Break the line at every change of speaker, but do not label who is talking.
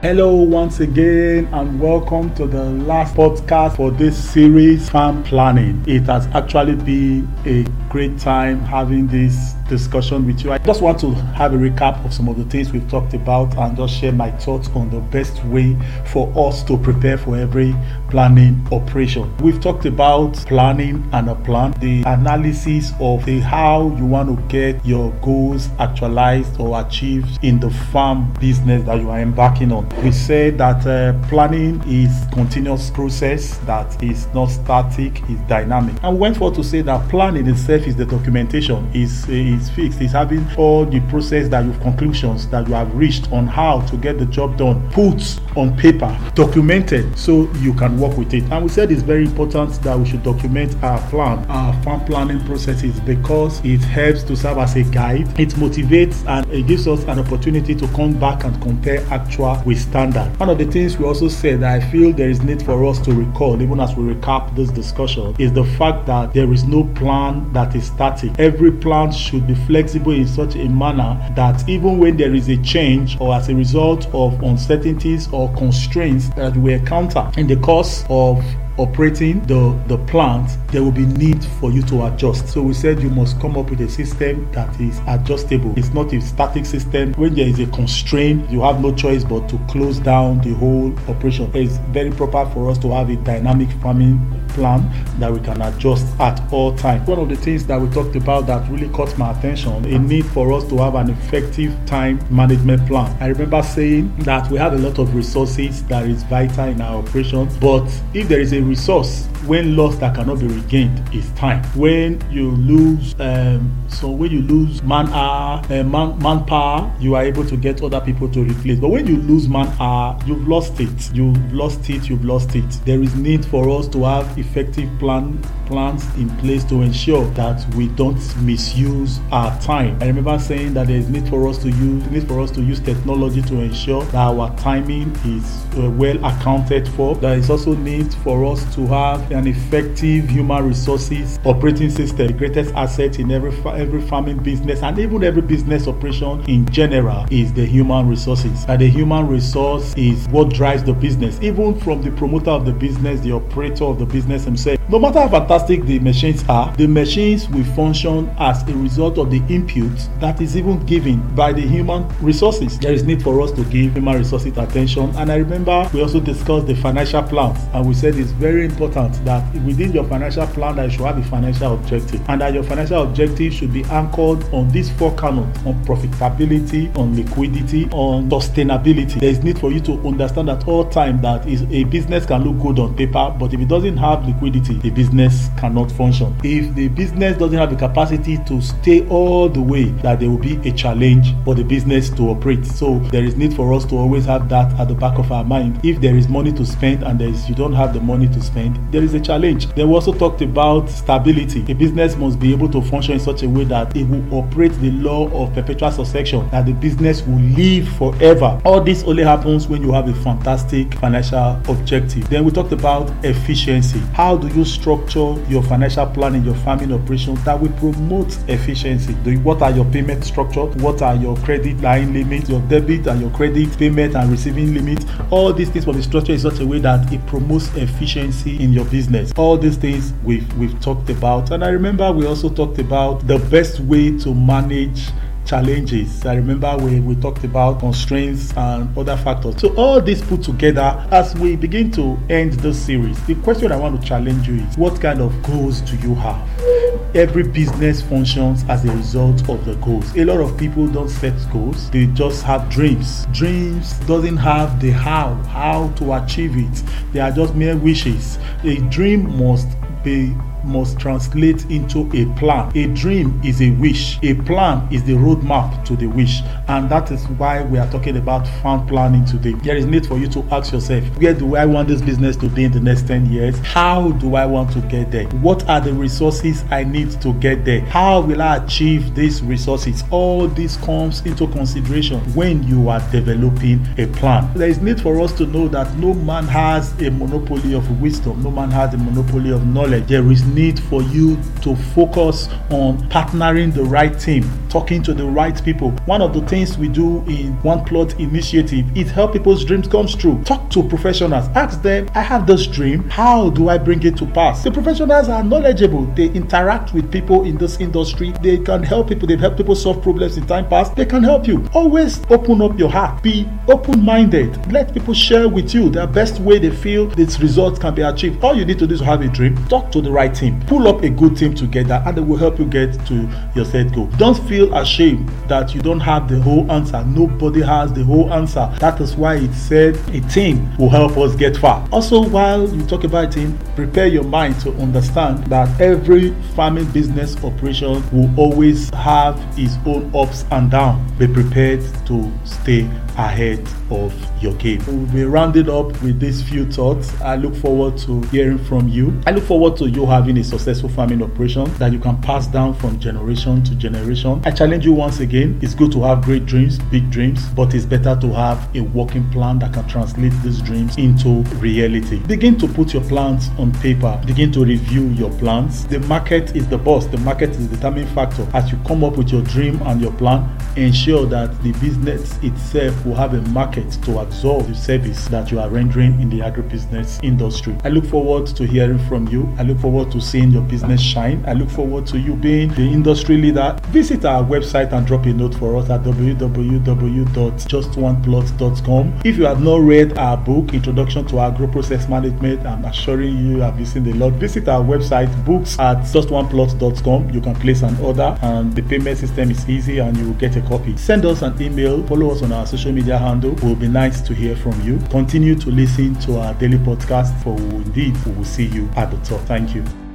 Hello, once again, and welcome to the last podcast for this series, Farm Planning. It has actually been a great time having this discussion with you. I just want to have a recap of some of the things we've talked about and just share my thoughts on the best way for us to prepare for every planning operation. We've talked about planning and a plan, the analysis of the how you want to get your goals actualized or achieved in the farm business that you are embarking on. We said that uh, planning is continuous process that is not static, it's dynamic. And we went forward to say that planning itself is the documentation, is is fixed, is having all the process that you've conclusions that you have reached on how to get the job done, put on paper, documented so you can work with it. And we said it's very important that we should document our plan, our farm planning processes because it helps to serve as a guide. It motivates and it gives us an opportunity to come back and compare actual with standard. One of the things we also said that I feel there is need for us to recall, even as we recap this discussion, is the fact that there is no plan that is static. Every plan should be flexible in such a manner that even when there is a change or as a result of uncertainties or constraints that we encounter in the course of operating the the plant there will be need for you to adjust. So we said you must come up with a system that is adjustable. It's not a static system. When there is a constraint you have no choice but to close down the whole operation. It's very proper for us to have a dynamic farming plan that we can adjust at all times one of the things that we talked about that really caught my attention a need for us to have an effective time management plan. I remember saying that we have a lot of resources that is vital in our operation but if there is a resource when lost that cannot be regained is time. When you lose um, so when you lose man hour uh, man manpower you are able to get other people to replace. But when you lose man hour you've lost it. You've lost it you've lost it. There is need for us to have effective plan plans in place to ensure that we don't misuse our time. I remember saying that there is need for us to use need for us to use technology to ensure that our timing is uh, well accounted for. There is also need for us to have an effective human resources operating system the greatest asset in every every farming business and even every business operation in general is the human resources. And the human resource is what drives the business even from the promoter of the business the operator of the business himself no matter how fantastic the machines are the machines will function as a result of the input that is even given by the human resources. There is need for us to give human resources attention and i remember we also discussed the financial plans and we said it's very important that within your financial plan that you should have a financial objective and that your financial objective should be anchored on these four canons on profitability on liquidity on sustainability. There is need for you to understand at all time that a business can look good on paper but if it doesn't have liquidity the business cannot function. If the business doesn't have the capacity to stay all the way that there will be a challenge for the business to operate. So there is need for us to always have that at the back of our mind. If there is money to spend and there is you don't have the money to spend there is a challenge. Then we also talked about stability. A business must be able to function in such a way that it will operate the law of perpetual succession that the business will live forever. All this only happens when you have a fantastic financial objective. Then we talked about efficiency. How do you structure your financial plan in your farming operation that will promote efficiency. What are your payment structure? What are your credit line limits your debit and your credit payment and receiving limits? All these things will be structured in such a way that it promotes efficiency in your business. All these things we've we've talked about. And i remember we also talked about the best way to manage challenges. I remember we, we talked about constraints and other factors. So, all this put together, as we begin to end this series, the question I want to challenge you is what kind of goals do you have? Every business functions as a result of the goals. A lot of people don't set goals, they just have dreams. Dreams doesn't have the how, how to achieve it. They are just mere wishes. A dream must be must translate into a plan. A dream is a wish, a plan is the roadmap to the wish, and that is why we are talking about farm planning today. There is need for you to ask yourself where do I want this business to be in the next 10 years? How do I want to get there? What are the resources I need to get there? How will I achieve these resources? All this comes into consideration when you are developing a plan. There is need for us to know that no man has a monopoly of wisdom, no man has a monopoly of knowledge. There is need for you to focus on partnering the right team, talking to the right people. One of the things we do in One Plot Initiative is help people's dreams come true. Talk to professionals. Ask them, I have this dream. How do I bring it to pass? The professionals are knowledgeable. They interact with people in this industry. They can help people. They've helped people solve problems in time past. They can help you. Always open up your heart. Be open-minded. Let people share with you the best way they feel this result can be achieved. All you need to do is have a dream. Talk to the right team. Pull up a good team together and they will help you get to your set goal. Don't feel ashamed that you don't have the whole answer. Nobody has the whole answer. That is why it said a team will help us get far. Also, while you talk about team, prepare your mind to understand that every farming business operation will always have its own ups and downs. Be prepared to stay ahead of your game. We'll be rounded up with these few thoughts. I look forward to hearing from you. I look forward to you having a successful farming operation that you can pass down from generation to generation. I challenge you once again. It's good to have great dreams, big dreams, but it's better to have a working plan that can translate these dreams into reality. Begin to put your plans on paper. Begin to review your plans. The market is the boss. The market is the determining factor. As you come up with your dream and your plan, ensure that the business itself will have a market to absorb the service that you are rendering in the agribusiness industry. I look forward to hearing from you. I look forward to seeing your business shine. I look forward to you being the industry leader. Visit our website and drop a note for us at www.justoneplot.com. If you have not read our book, Introduction to Agro Process Management, I'm assuring you have listened a lot. Visit our website, books at justoneplot.com. You can place an order and the payment system is easy and you will get a copy. Send us an email, follow us on our social media handle. It will be nice to hear from you. Continue to listen to our daily podcast for indeed we will see you at the top. Thank you.